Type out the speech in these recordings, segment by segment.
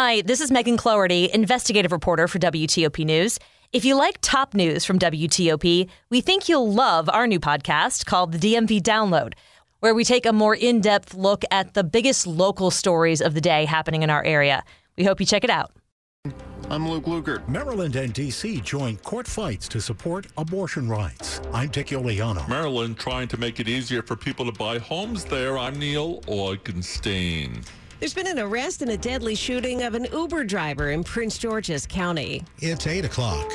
Hi, this is Megan Cloherty, investigative reporter for WTOP News. If you like top news from WTOP, we think you'll love our new podcast called the DMV Download, where we take a more in depth look at the biggest local stories of the day happening in our area. We hope you check it out. I'm Luke Lukert. Maryland and D.C. join court fights to support abortion rights. I'm Dick Uliano. Maryland trying to make it easier for people to buy homes there. I'm Neil Augenstein. There's been an arrest and a deadly shooting of an Uber driver in Prince George's County. It's 8 o'clock.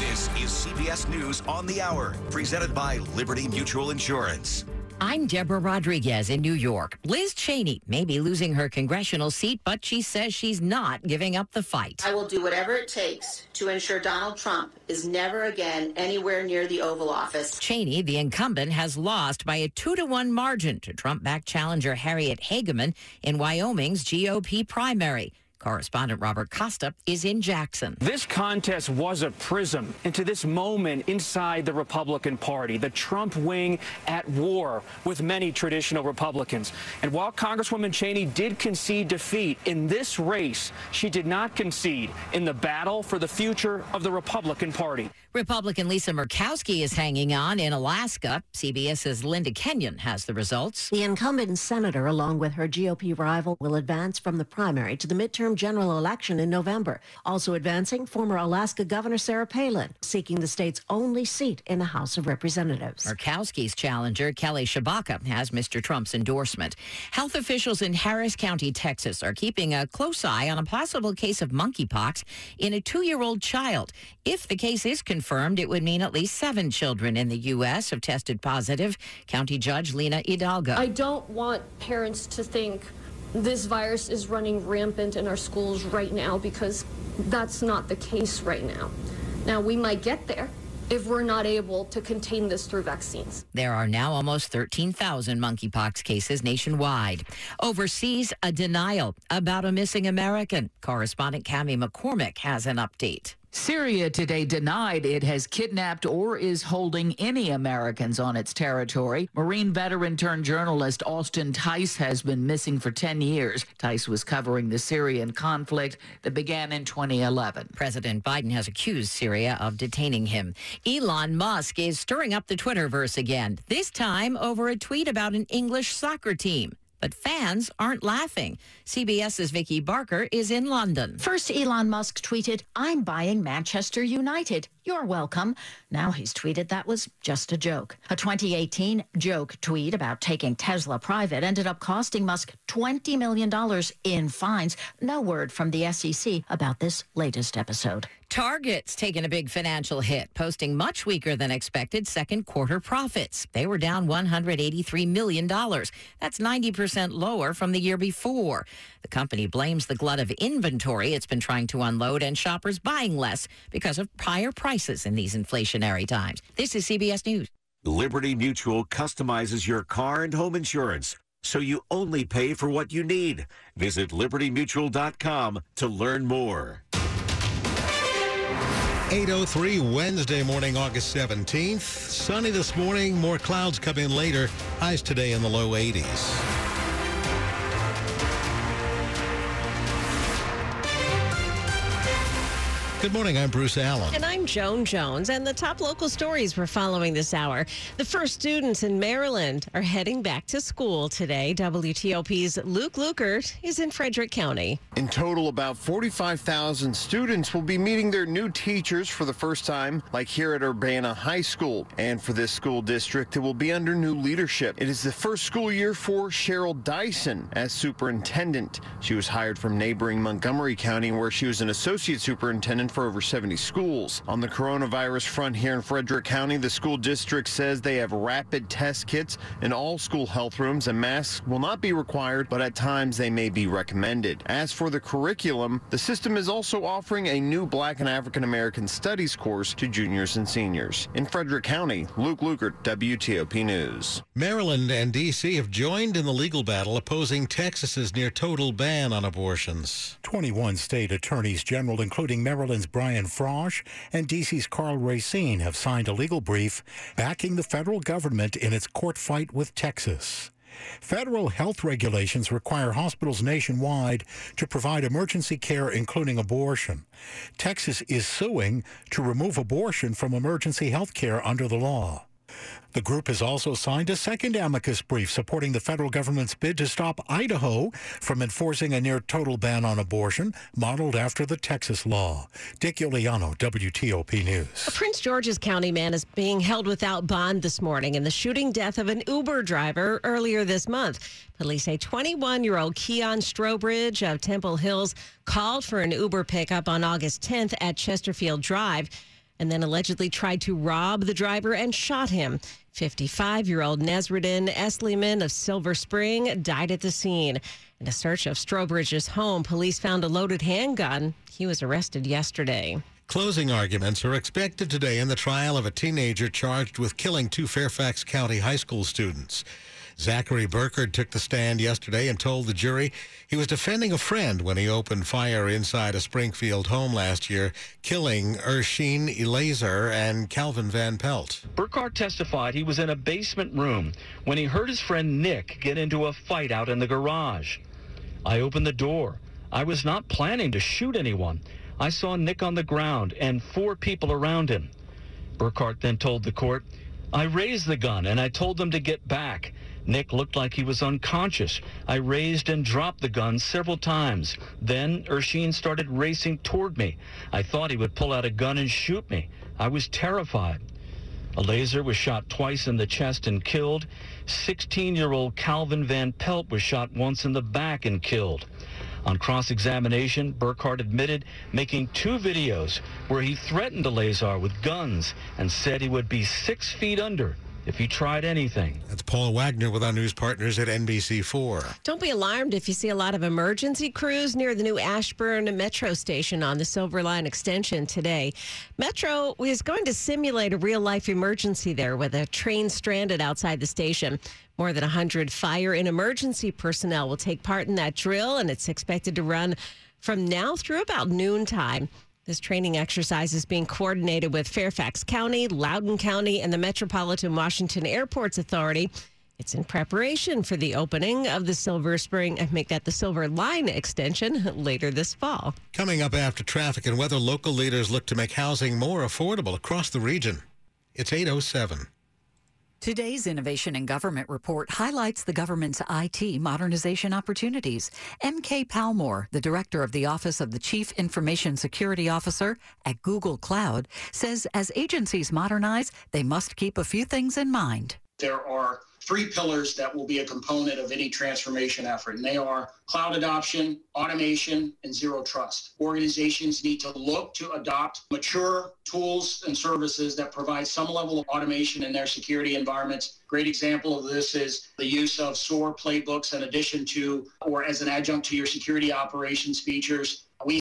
This is CBS News on the Hour, presented by Liberty Mutual Insurance. I'm Deborah Rodriguez in New York. Liz Cheney may be losing her congressional seat, but she says she's not giving up the fight. I will do whatever it takes to ensure Donald Trump is never again anywhere near the Oval Office. Cheney, the incumbent, has lost by a two to one margin to Trump backed challenger Harriet Hageman in Wyoming's GOP primary. Correspondent Robert Costa is in Jackson. This contest was a prism into this moment inside the Republican Party, the Trump wing at war with many traditional Republicans. And while Congresswoman Cheney did concede defeat in this race, she did not concede in the battle for the future of the Republican Party. Republican Lisa Murkowski is hanging on in Alaska. CBS's Linda Kenyon has the results. The incumbent senator, along with her GOP rival, will advance from the primary to the midterm general election in November. Also advancing, former Alaska Governor Sarah Palin, seeking the state's only seat in the House of Representatives. Murkowski's challenger, Kelly Tshibaka, has Mr. Trump's endorsement. Health officials in Harris County, Texas, are keeping a close eye on a possible case of monkeypox in a two year old child. If the case is confirmed, it would mean at least seven children in the U.S. have tested positive. County Judge Lina Hidalgo. I don't want parents to think this virus is running rampant in our schools right now because that's not the case right now. Now, we might get there if we're not able to contain this through vaccines. There are now almost 13,000 monkeypox cases nationwide. Overseas, a denial about a missing American. Correspondent Cami McCormick has an update. Syria today denied it has kidnapped or is holding any Americans on its territory. Marine veteran turned journalist Austin Tice has been missing for 10 years. Tice was covering the Syrian conflict that began in 2011. President Biden has accused Syria of detaining him. Elon Musk is stirring up the Twitterverse again, this time over a tweet about an English soccer team. But fans aren't laughing. CBS's Vicki Barker is in London. First, Elon Musk tweeted, I'm buying Manchester United. You're welcome. Now he's tweeted that was just a joke. A 2018 joke tweet about taking Tesla private ended up costing Musk $20 million in fines. No word from the SEC about this latest episode. Target's taken a big financial hit, posting much weaker than expected second quarter profits. They were down $183 million. That's 90% lower from the year before. The company blames the glut of inventory it's been trying to unload and shoppers buying less because of higher prices in these inflationary times. This is CBS News. Liberty Mutual customizes your car and home insurance so you only pay for what you need. Visit libertymutual.com to learn more. 803 Wednesday morning, August 17th. Sunny this morning, more clouds come in later. Highs today in the low 80s. Good morning. I'm Bruce Allen. And I'm Joan Jones. And the top local stories we're following this hour. The first students in Maryland are heading back to school today. WTOP's Luke Lukert is in Frederick County. In total, about 45,000 students will be meeting their new teachers for the first time, like here at Urbana High School. And for this school district, it will be under new leadership. It is the first school year for Cheryl Dyson as superintendent. She was hired from neighboring Montgomery County, where she was an associate superintendent for over 70 schools. On the coronavirus front here in Frederick County, the school district says they have rapid test kits in all school health rooms and masks will not be required, but at times they may be recommended. As for the curriculum, the system is also offering a new Black and African American Studies course to juniors and seniors. In Frederick County, Luke Lukert, WTOP News. Maryland and D.C. have joined in the legal battle opposing Texas's near total ban on abortions. 21 state attorneys general, including Maryland's Brian Frosh and D.C.'s Karl Racine, have signed a legal brief backing the federal government in its court fight with Texas. Federal health regulations require hospitals nationwide to provide emergency care, including abortion. Texas is suing to remove abortion from emergency health care under the law. The group has also signed a second amicus brief supporting the federal government's bid to stop Idaho from enforcing a near total ban on abortion, modeled after the Texas law. Dick Uliano, WTOP News. A Prince George's County man is being held without bond this morning in the shooting death of an Uber driver earlier this month. Police say 21 year old Keon Strobridge of Temple Hills called for an Uber pickup on August 10th at Chesterfield Drive and then allegedly tried to rob the driver and shot him. 55 year old Nesreddin Esliman of Silver Spring died at the scene. In a search of Strobridge's home, police found a loaded handgun. He was arrested yesterday. Closing arguments are expected today in the trial of a teenager charged with killing two Fairfax County high school students. Zachary Burkard took the stand yesterday and told the jury he was defending a friend when he opened fire inside a Springfield home last year, killing Ershine Elazer and Calvin Van Pelt. Burkhardt testified he was in a basement room when he heard his friend Nick get into a fight out in the garage. I opened the door. I was not planning to shoot anyone. I saw Nick on the ground and four people around him. Burkhardt then told the court, I raised the gun and I told them to get back. Nick looked like he was unconscious. I raised and dropped the gun several times. Then Ershine started racing toward me. I thought he would pull out a gun and shoot me. I was terrified. Elazer was shot twice in the chest and killed. 16-year-old Calvin Van Pelt was shot once in the back and killed. On cross-examination, Burkhardt admitted making two videos where he threatened Elazer with guns and said he would be six feet under if you tried anything. That's Paul Wagner with our news partners at NBC4. Don't be alarmed if you see a lot of emergency crews near the new Ashburn Metro station on the Silver Line extension today. Metro is going to simulate a real life emergency there with a train stranded outside the station. More than 100 fire and emergency personnel will take part in that drill, and it's expected to run from now through about noontime. This training exercise is being coordinated with Fairfax County, Loudoun County, and the Metropolitan Washington Airports Authority. It's in preparation for the opening of the Silver Spring and make that the Silver Line extension later this fall. Coming up after traffic and weather, local leaders look to make housing more affordable across the region. It's 807. Today's Innovation in Government report highlights the government's IT modernization opportunities. MK Palmore, the director of the Office of the Chief Information Security Officer at Google Cloud, says as agencies modernize, they must keep a few things in mind. There are three pillars that will be a component of any transformation effort, and they are cloud adoption, automation, and zero trust. Organizations need to look to adopt mature tools and services that provide some level of automation in their security environments. Great example of this is the use of SOAR playbooks in addition to or as an adjunct to your security operations features